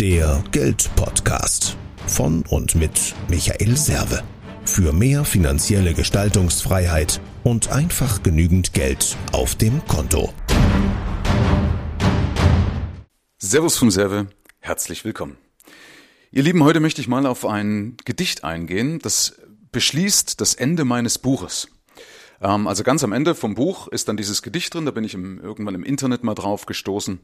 Der Geldpodcast von und mit Michael Serve. Für mehr finanzielle Gestaltungsfreiheit und einfach genügend Geld auf dem Konto. Servus vom Serve, herzlich willkommen. Ihr Lieben, heute möchte ich mal auf ein Gedicht eingehen, das beschließt das Ende meines Buches. Ähm, also ganz am Ende vom Buch ist dann dieses Gedicht drin, da bin ich im, irgendwann im Internet mal drauf gestoßen.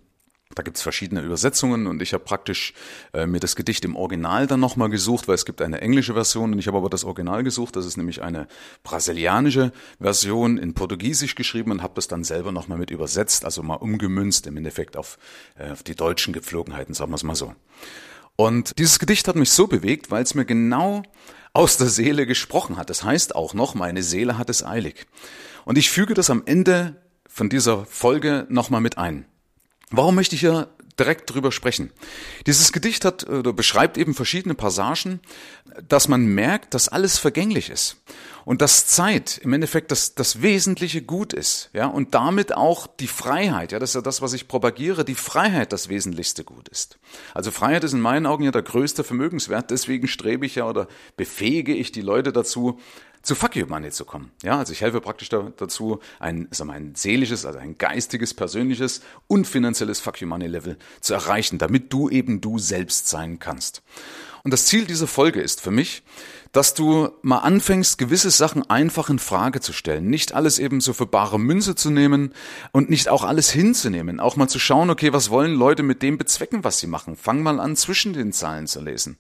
Da gibt's verschiedene Übersetzungen und ich habe praktisch äh, mir das Gedicht im Original dann nochmal gesucht, weil es gibt eine englische Version und ich habe aber das Original gesucht. Das ist nämlich eine brasilianische Version in Portugiesisch geschrieben und habe das dann selber nochmal mit übersetzt, also mal umgemünzt im Endeffekt auf, äh, auf die deutschen Gepflogenheiten, sagen wir es mal so. Und dieses Gedicht hat mich so bewegt, weil es mir genau aus der Seele gesprochen hat. Das heißt auch noch, meine Seele hat es eilig. Und ich füge das am Ende von dieser Folge nochmal mit ein. Warum möchte ich hier direkt drüber sprechen? Dieses Gedicht hat oder beschreibt eben verschiedene Passagen, dass man merkt, dass alles vergänglich ist und dass Zeit im Endeffekt das, das wesentliche Gut ist, ja, und damit auch die Freiheit, ja, das ist ja das, was ich propagiere, die Freiheit das wesentlichste Gut ist. Also Freiheit ist in meinen Augen ja der größte Vermögenswert, deswegen strebe ich ja oder befähige ich die Leute dazu, zu Fuck You Money zu kommen. Ja, also ich helfe praktisch da, dazu, ein, sagen wir, ein seelisches, also ein geistiges, persönliches und finanzielles Fuck You Money Level zu erreichen, damit du eben du selbst sein kannst. Und das Ziel dieser Folge ist für mich, dass du mal anfängst, gewisse Sachen einfach in Frage zu stellen. Nicht alles eben so für bare Münze zu nehmen und nicht auch alles hinzunehmen. Auch mal zu schauen, okay, was wollen Leute mit dem bezwecken, was sie machen? Fang mal an, zwischen den Zahlen zu lesen.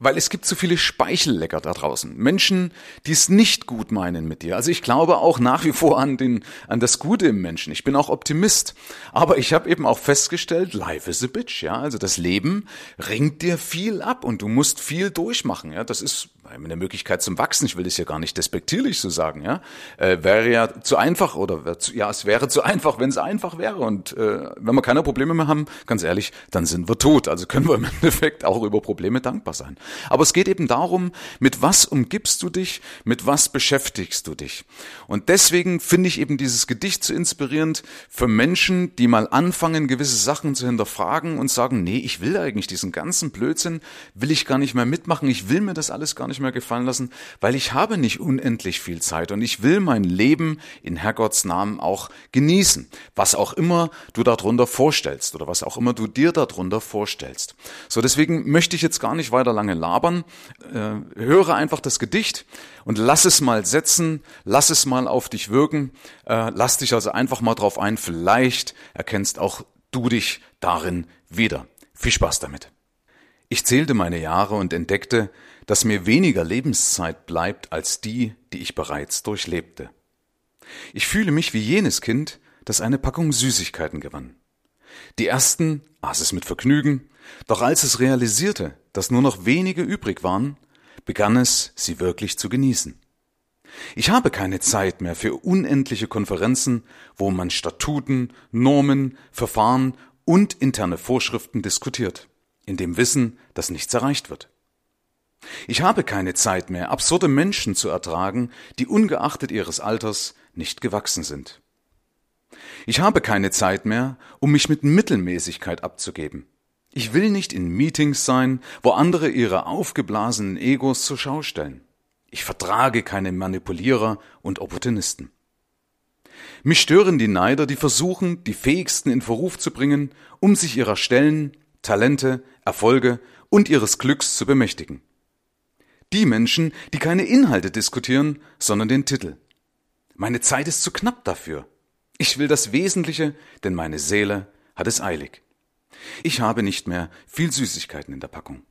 Weil es gibt so viele Speichellecker da draußen. Menschen, die es nicht gut meinen mit dir. Also ich glaube auch nach wie vor an den, an das Gute im Menschen. Ich bin auch Optimist. Aber ich habe eben auch festgestellt, life is a bitch, ja. Also das Leben ringt dir viel ab und du musst viel durchmachen, ja. Das ist eine Möglichkeit zum Wachsen, ich will das ja gar nicht despektierlich so sagen, ja, äh, wäre ja zu einfach oder zu, ja, es wäre zu einfach, wenn es einfach wäre. Und äh, wenn wir keine Probleme mehr haben, ganz ehrlich, dann sind wir tot. Also können wir im Endeffekt auch über Probleme dankbar sein. Aber es geht eben darum, mit was umgibst du dich, mit was beschäftigst du dich. Und deswegen finde ich eben dieses Gedicht so inspirierend für Menschen, die mal anfangen, gewisse Sachen zu hinterfragen und sagen, nee, ich will eigentlich diesen ganzen Blödsinn, will ich gar nicht mehr mitmachen, ich will mir das alles gar nicht mehr gefallen lassen, weil ich habe nicht unendlich viel Zeit und ich will mein Leben in Herrgotts Namen auch genießen, was auch immer du darunter vorstellst oder was auch immer du dir darunter vorstellst. So, deswegen möchte ich jetzt gar nicht weiter lange labern, äh, höre einfach das Gedicht und lass es mal setzen, lass es mal auf dich wirken, äh, lass dich also einfach mal drauf ein, vielleicht erkennst auch du dich darin wieder. Viel Spaß damit. Ich zählte meine Jahre und entdeckte, dass mir weniger Lebenszeit bleibt als die, die ich bereits durchlebte. Ich fühle mich wie jenes Kind, das eine Packung Süßigkeiten gewann. Die ersten aß es mit Vergnügen, doch als es realisierte, dass nur noch wenige übrig waren, begann es, sie wirklich zu genießen. Ich habe keine Zeit mehr für unendliche Konferenzen, wo man Statuten, Normen, Verfahren und interne Vorschriften diskutiert, in dem Wissen, dass nichts erreicht wird. Ich habe keine Zeit mehr, absurde Menschen zu ertragen, die ungeachtet ihres Alters nicht gewachsen sind. Ich habe keine Zeit mehr, um mich mit Mittelmäßigkeit abzugeben. Ich will nicht in Meetings sein, wo andere ihre aufgeblasenen Egos zur Schau stellen. Ich vertrage keine Manipulierer und Opportunisten. Mich stören die Neider, die versuchen, die Fähigsten in Verruf zu bringen, um sich ihrer Stellen, Talente, Erfolge und ihres Glücks zu bemächtigen. Die Menschen, die keine Inhalte diskutieren, sondern den Titel. Meine Zeit ist zu knapp dafür. Ich will das Wesentliche, denn meine Seele hat es eilig. Ich habe nicht mehr viel Süßigkeiten in der Packung.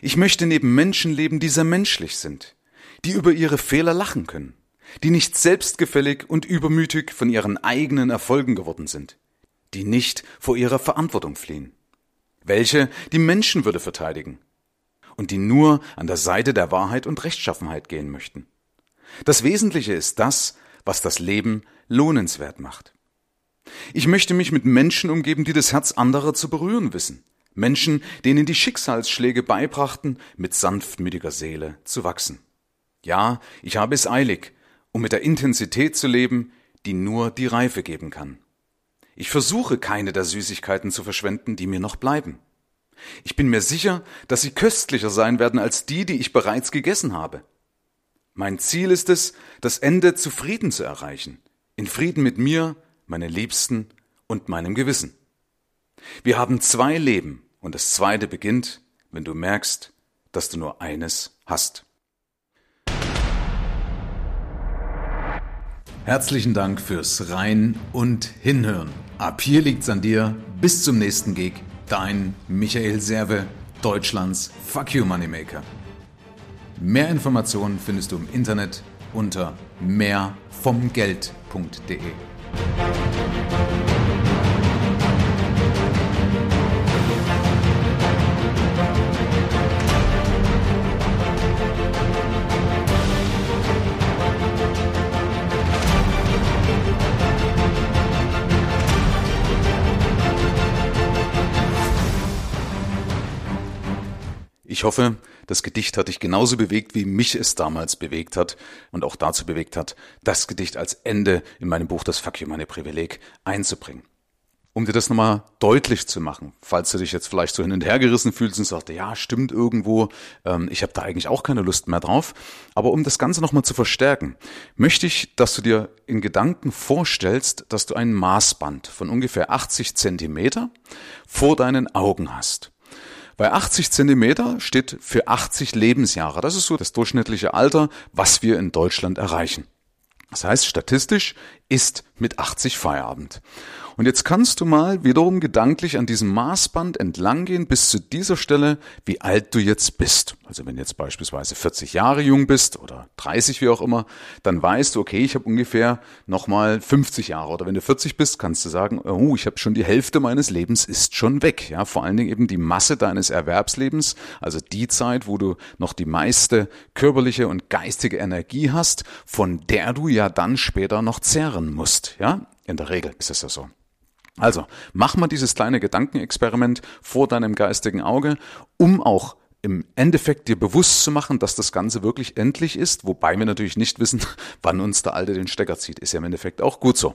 Ich möchte neben Menschen leben, die sehr menschlich sind, die über ihre Fehler lachen können, die nicht selbstgefällig und übermütig von ihren eigenen Erfolgen geworden sind, die nicht vor ihrer Verantwortung fliehen, welche die Menschenwürde verteidigen, und die nur an der Seite der Wahrheit und Rechtschaffenheit gehen möchten. Das Wesentliche ist das, was das Leben lohnenswert macht. Ich möchte mich mit Menschen umgeben, die das Herz anderer zu berühren wissen. Menschen, denen die Schicksalsschläge beibrachten, mit sanftmütiger Seele zu wachsen. Ja, ich habe es eilig, um mit der Intensität zu leben, die nur die Reife geben kann. Ich versuche keine der Süßigkeiten zu verschwenden, die mir noch bleiben. Ich bin mir sicher, dass sie köstlicher sein werden als die, die ich bereits gegessen habe. Mein Ziel ist es, das Ende zufrieden zu erreichen, in Frieden mit mir, meinen Liebsten und meinem Gewissen. Wir haben zwei Leben und das zweite beginnt, wenn du merkst, dass du nur eines hast. Herzlichen Dank fürs Rein und Hinhören. Ab hier liegt's an dir. Bis zum nächsten Gig. Dein Michael Serve, Deutschlands Fuck You Moneymaker. Mehr Informationen findest du im Internet unter mehrvomgeld.de. Ich hoffe, das Gedicht hat dich genauso bewegt, wie mich es damals bewegt hat und auch dazu bewegt hat, das Gedicht als Ende in meinem Buch Das Fuck You Meine Privileg einzubringen. Um dir das nochmal deutlich zu machen, falls du dich jetzt vielleicht so hin und her gerissen fühlst und sagst, ja, stimmt irgendwo, ähm, ich habe da eigentlich auch keine Lust mehr drauf. Aber um das Ganze nochmal zu verstärken, möchte ich, dass du dir in Gedanken vorstellst, dass du ein Maßband von ungefähr 80 Zentimeter vor deinen Augen hast. Bei 80 Zentimeter steht für 80 Lebensjahre. Das ist so das durchschnittliche Alter, was wir in Deutschland erreichen. Das heißt, statistisch ist mit 80 Feierabend. Und jetzt kannst du mal wiederum gedanklich an diesem Maßband entlanggehen bis zu dieser Stelle, wie alt du jetzt bist. Also wenn jetzt beispielsweise 40 Jahre jung bist oder 30, wie auch immer, dann weißt du, okay, ich habe ungefähr nochmal 50 Jahre. Oder wenn du 40 bist, kannst du sagen, oh, ich habe schon die Hälfte meines Lebens ist schon weg. Ja, vor allen Dingen eben die Masse deines Erwerbslebens, also die Zeit, wo du noch die meiste körperliche und geistige Energie hast, von der du ja dann später noch zehren musst. Ja, in der Regel ist es ja so. Also, mach mal dieses kleine Gedankenexperiment vor deinem geistigen Auge, um auch im Endeffekt dir bewusst zu machen, dass das Ganze wirklich endlich ist, wobei wir natürlich nicht wissen, wann uns der Alte den Stecker zieht. Ist ja im Endeffekt auch gut so.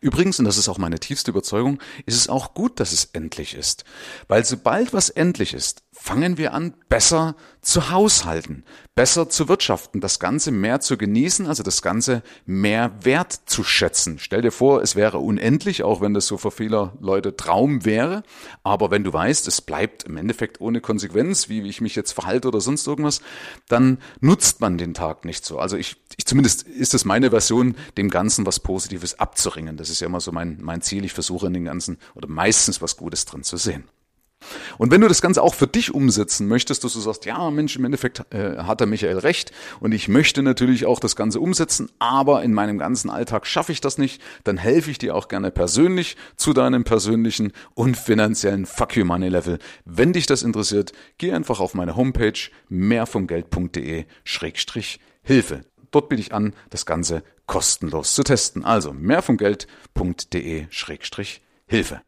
Übrigens, und das ist auch meine tiefste Überzeugung, ist es auch gut, dass es endlich ist. Weil sobald was endlich ist, fangen wir an, besser zu haushalten, besser zu wirtschaften, das Ganze mehr zu genießen, also das Ganze mehr wert zu schätzen. Stell dir vor, es wäre unendlich, auch wenn das so für viele Leute Traum wäre. Aber wenn du weißt, es bleibt im Endeffekt ohne Konsequenz, wie ich mich jetzt verhalte oder sonst irgendwas, dann nutzt man den Tag nicht so. Also ich, ich zumindest ist es meine Version, dem Ganzen was Positives abzuringen. Das ist ja immer so mein, mein Ziel. Ich versuche in den Ganzen oder meistens was Gutes drin zu sehen. Und wenn du das Ganze auch für dich umsetzen möchtest, dass du sagst, ja Mensch, im Endeffekt äh, hat der Michael recht und ich möchte natürlich auch das Ganze umsetzen, aber in meinem ganzen Alltag schaffe ich das nicht, dann helfe ich dir auch gerne persönlich zu deinem persönlichen und finanziellen Fuck You Money Level. Wenn dich das interessiert, geh einfach auf meine Homepage mehrvomgeld.de-hilfe. Dort biete ich an, das Ganze kostenlos zu testen. Also mehrvomgeld.de-hilfe.